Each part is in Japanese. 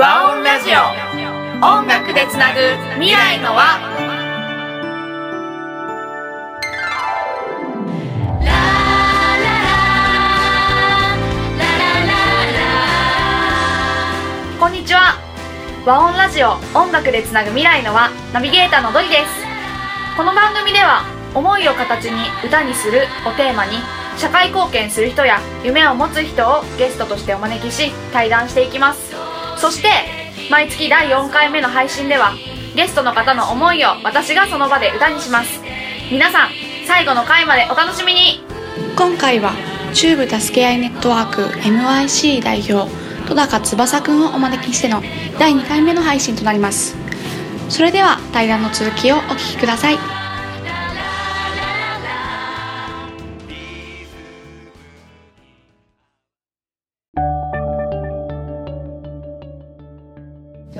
和音ラジオ。音楽でつなぐ未来の輪こんにちは。和音ラジオ。音楽でつなぐ未来の輪ナビゲーターのドリです。この番組では思いを形に歌にするをテーマに社会貢献する人や夢を持つ人をゲストとしてお招きし対談していきます。そして毎月第4回目の配信ではゲストの方の思いを私がその場で歌にします。皆さん最後の回までお楽しみに。今回はチューブ助け合いネットワーク MIC 代表戸高翼くんをお招きしての第2回目の配信となります。それでは対談の続きをお聞きください。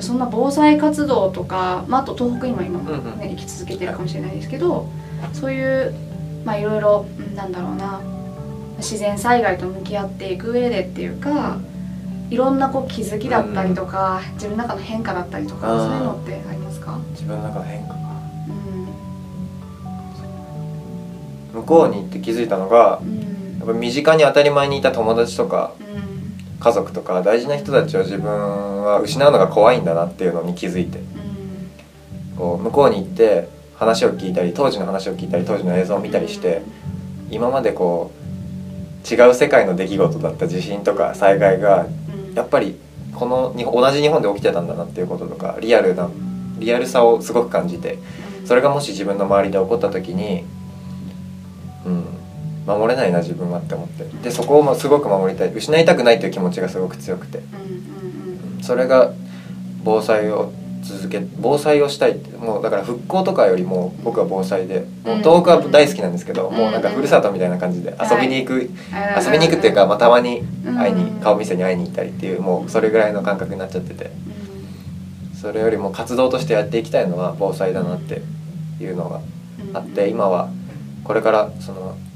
そんな防災活動とか、まあ、あと東北にも今、ね生き続けてるかもしれないですけどそういうまあいろいろうんなんだろうな自然災害と向き合っていく上でっていうかいろんなこう気づきだったりとか、自分の中の変化だったりとかそういうのってありますか、自分の中の変化か。うん。向こうに行って気づいたのがうん。やっぱ身近に当たり前にいた友達とかうん家族とか大事な人たちを自分は失うのが怖いんだなっていうのに気づいて。こう向こうに行って話を聞いたり当時の話を聞いたり当時の映像を見たりして今までこう違う世界の出来事だった地震とか災害がやっぱりこの日本同じ日本で起きてたんだなっていうこととかリアルなリアルさをすごく感じてそれがもし自分の周りで起こった時にうん守れないな自分はって思って。でそこをすごく守りたい。失いたくないという気持ちがすごく強くて。それが防災を続け防災をしたいって。もうだから復興とかよりも僕は防災で。もう東北は大好きなんですけど、うん。もうなんかふるさとみたいな感じで遊びに行く、うん遊びに行くっていうか、まあ、たまに会いに、うん顔見せに会いに行ったりっていうもうそれぐらいの感覚になっちゃってて。それよりも活動としてやっていきたいのは防災だなっていうのがうんあって今はこれからそのうん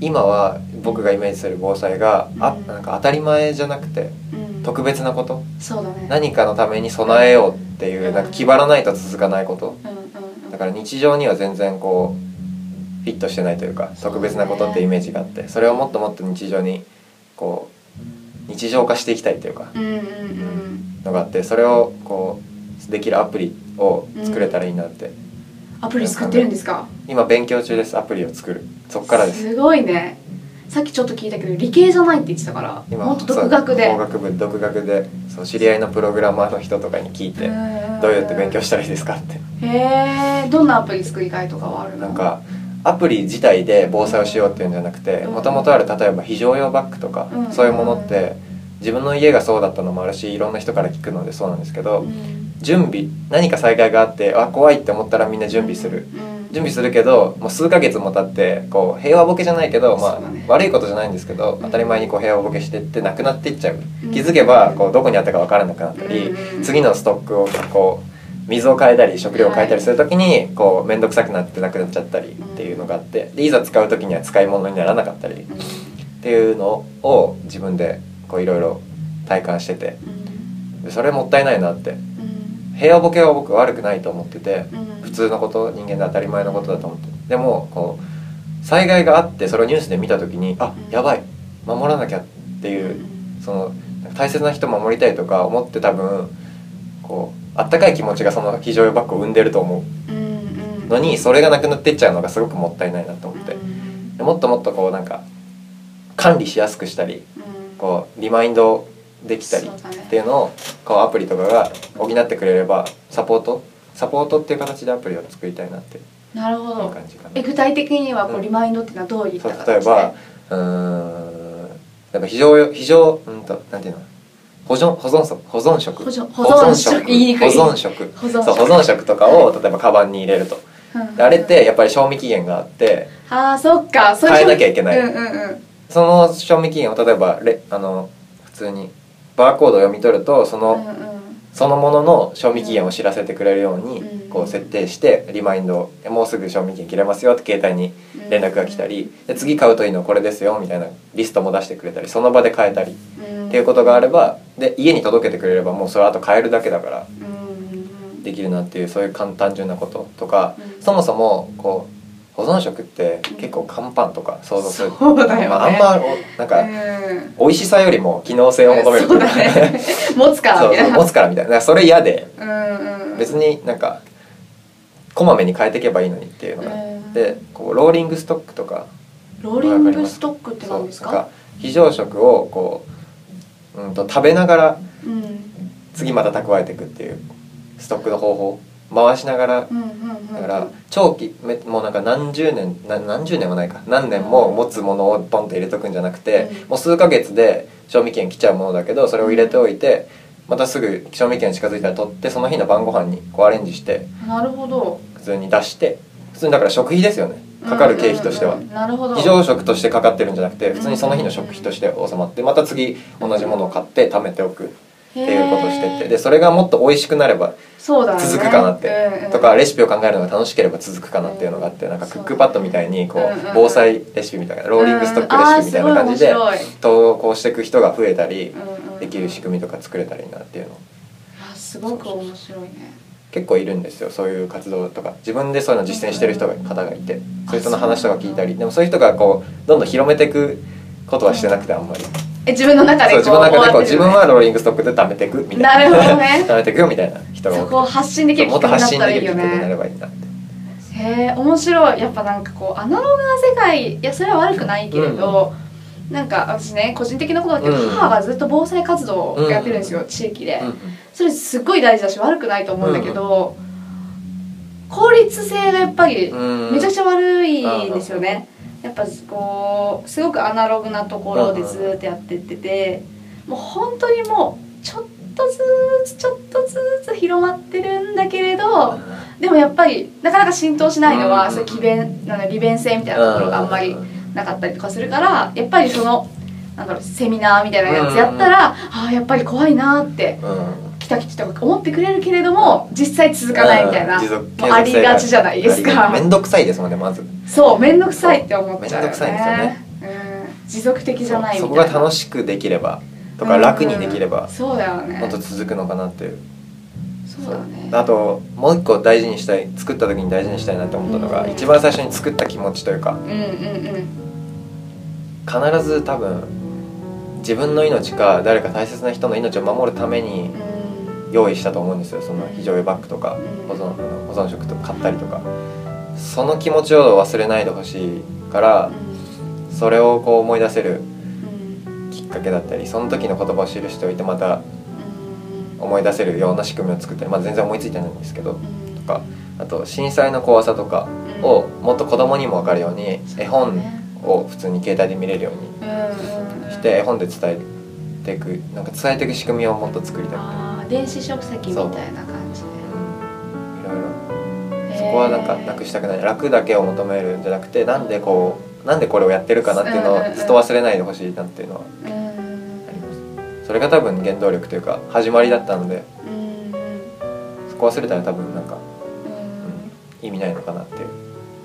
今は僕がイメージする防災があうん。なんか当たり前じゃなくてうん。特別なこと？そうだね。何かのために備えようっていうなんか気張らないと続かないこと？だから日常には全然こうフィットしてないというか特別なことってイメージがあってそれをもっともっと日常にこう日常化していきたいというかのがあってそれをこうできるアプリを作れたらいいなって、アプリ作ってるんですか？今勉強中です。アプリを作るそっからです。すごいね。さっきちょっと聞いたけど理系じゃないって言ってたから今もっと独学で。そう法学部独学でそう知り合いのプログラマーの人とかに聞いてどうやって勉強したらいいですかって。へえどんなアプリ作りたいとかはあるの？なんかアプリ自体で防災をしようっていうんじゃなくてうん。もともとある例えば非常用バッグとかうん。そういうものって自分の家がそうだったのもあるしいろんな人から聞くのでそうなんですけどうん。準備何か災害があってあ怖いって思ったらみんな準備する。うん準備するけどもう数ヶ月も経ってこう平和ボケじゃないけど、まあ悪いことじゃないんですけど当たり前にこう平和ボケしてってなくなっていっちゃう。うん。気づけばこうどこにあったか分からなくなったりうん次のストックをこう水を変えたり食料を変えたりする時にこう面倒くさくなってなくなっちゃったりっていうのがあってでいざ使う時には使い物にならなかったりっていうのを自分でこういろいろ体感してて。でそれもったいないなって。平和ボケは僕悪くないと思ってて普通のこと人間で当たり前のことだと思ってでもこう災害があってそれをニュースで見た時にあやばい守らなきゃっていうその大切な人守りたいとか思って多分こうあったかい気持ちがその非常用バッグを生んでると思う。のにそれがなくなっていっちゃうのがすごくもったいないなと思って。でもっともっとこうなんか管理しやすくしたりこうリマインドできたりっていうのをこうアプリとかが補ってくれればサポートサポートっていう形でアプリを作りたいなって。なるほど。感じかな。え。具体的にはこううんリマインドっていうのはどういった形で？例えばうーんやっぱ非常用非常うんとなんていうの？保存保存食？保存食。保存食。保存食。保存食。そう保存食とかを例えばカバンに入れると。であれってやっぱり賞味期限があってああそっか。そう変えなきゃいけない。うんうんうん。その賞味期限を例えばレあの普通にバーコードを読み取るとその、うんうんそのものの賞味期限を知らせてくれるようにうん。こう設定してリマインドをもうすぐ賞味期限切れますよって携帯に連絡が来たりで次買うといいのはこれですよみたいなリストも出してくれたりその場で変えたりうん。っていうことがあればで家に届けてくれればもうそれあと変えるだけだからできるなっていうそういう簡単純なこととか、うん。そもそもこう保存食って結構乾パンとか想像する、まあ、あんまおなんかうん。美味しさよりも機能性を求めるそうだね。持つからみたいな。持つからみたいな。それ嫌で。うん。うん別になんかこまめに変えていけばいいのにっていうのが、うん。でこうローリングストックとか。ローリングストックって何ですか非常食をこう、うん、と食べながらうん。次また蓄えていくっていうストックの方法回しながらだから長期めもうなんか何十年な何十年はないか。何年も持つものをポンと入れとくんじゃなくて、うん。もう数ヶ月で賞味期限来ちゃうものだけどそれを入れておいてまたすぐ賞味期限近づいたら取ってその日の晩ご飯にこうアレンジしてなるほど。普通に出して普通にだから食費ですよね。かかる経費としては。非常食としてかかってるんじゃなくて普通にその日の食費として収まってまた次同じものを買って貯めておくっていうことをしてってでそれがもっと美味しくなれば続くかなって、うんうん。とかレシピを考えるのが楽しければ続くかなっていうのがあってなんかクックパッドみたいにこう防災レシピみたいなローリングストックレシピみたいな感じで投稿していく人が増えたりできる仕組みとか作れたらいいなっていうの。あすごく面白いね。結構いるんですよそういう活動とか。自分でそういうの実践してる人が方がいてそういう人の話とか聞いたりでもそういう人がこうどんどん広めていくことはしてなくてあんまりえ自分の中でそう自分の中でこう自分はローリングストックで貯めていくみたいな。なるほどね。貯めていくよみたいな人がそこを発信できるもっと発信できるきっかけになれねばいいなって。へえ面白い。やっぱなんかこうアナログな世界いやそれは悪くないけれど、なんか私ね個人的なことだけど、うん。母がずっと防災活動をやってるんですよ、地域で、うんそれすっごい大事だし悪くないと思うんだけど、効率性がやっぱりうん。めちゃくちゃ悪いんですよね、やっぱこうすごくアナログなところでずっとやってっててもう本当にもうちょっとずつちょっとずつ広まってるんだけれどでもやっぱりなかなか浸透しないのは、うん。そういう利便なんだ利便性みたいなところがあんまりなかったりとかするからやっぱりそのなんだろうセミナーみたいなやつやったら、ああやっぱり怖いなってうん来た人が思ってくれるけれども実際続かないみたいな、うありがちじゃないですか。面倒くさいですもんねまず。そう面倒くさいって思っちゃうよね。面倒くさいですよね。うん、持続的じゃないみたそいなこが楽しくできればとか楽にできればうんそうだよね。もっと続くのかなっていう。そうだね。あともう一個大事にしたい作った時に大事にしたいなって思ったのがうん一番最初に作った気持ちというか。うんうんうん。必ず多分自分の命か誰か大切な人の命を守るためにうん用意したと思うんですよ。その非常用バッグとかうん。保存保存食とか買ったりとか。その気持ちを忘れないでほしいからそれをこう思い出せるうん。きっかけだったりその時の言葉を記しておいてまたうん。思い出せるような仕組みを作ったり、まあ、全然思いついてないんですけどうん。とかあと震災の怖さとかをもっと子供にも分かるように絵本を普通に携帯で見れるようにして絵本で伝えていくなんか伝えていく仕組みをもっと作りたいああ電子書籍みたいな感じで。いろいろ。そこはなんかなくしたくない。楽だけを求めるんじゃなくてなんでこうなんでこれをやってるかなっていうのをずっと忘れないでほしいなっていうのはうん。あります。それが多分原動力というか始まりだったので。うんそこ忘れたら多分なんかうん。意味ないのかなっていう。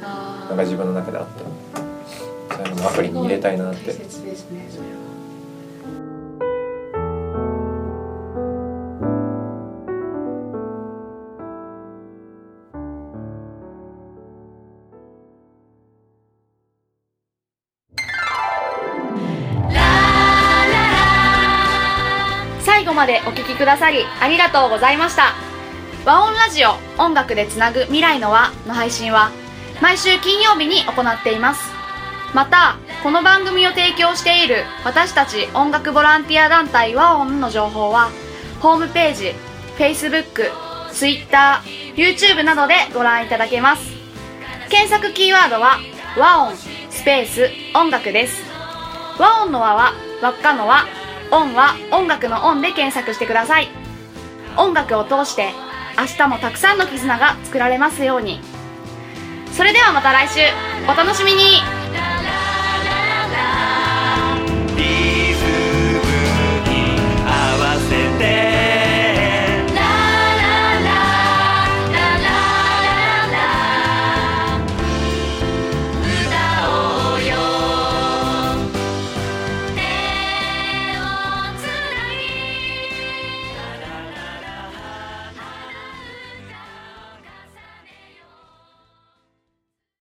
あのが自分の中であってそういうのもアプリに入れたいなってまでお聴きくださりありがとうございました。和音ラジオ音楽でつなぐ未来の輪の配信は毎週金曜日に行っています。またこの番組を提供している私たち音楽ボランティア団体和音の情報はホームページ Facebook、Twitter、YouTube などでご覧いただけます。検索キーワードは和音スペース音楽です。和音の和は輪っかの和。音は音楽の音で検索してください。音楽を通して明日もたくさんの絆が作られますように。それではまた来週。お楽しみに。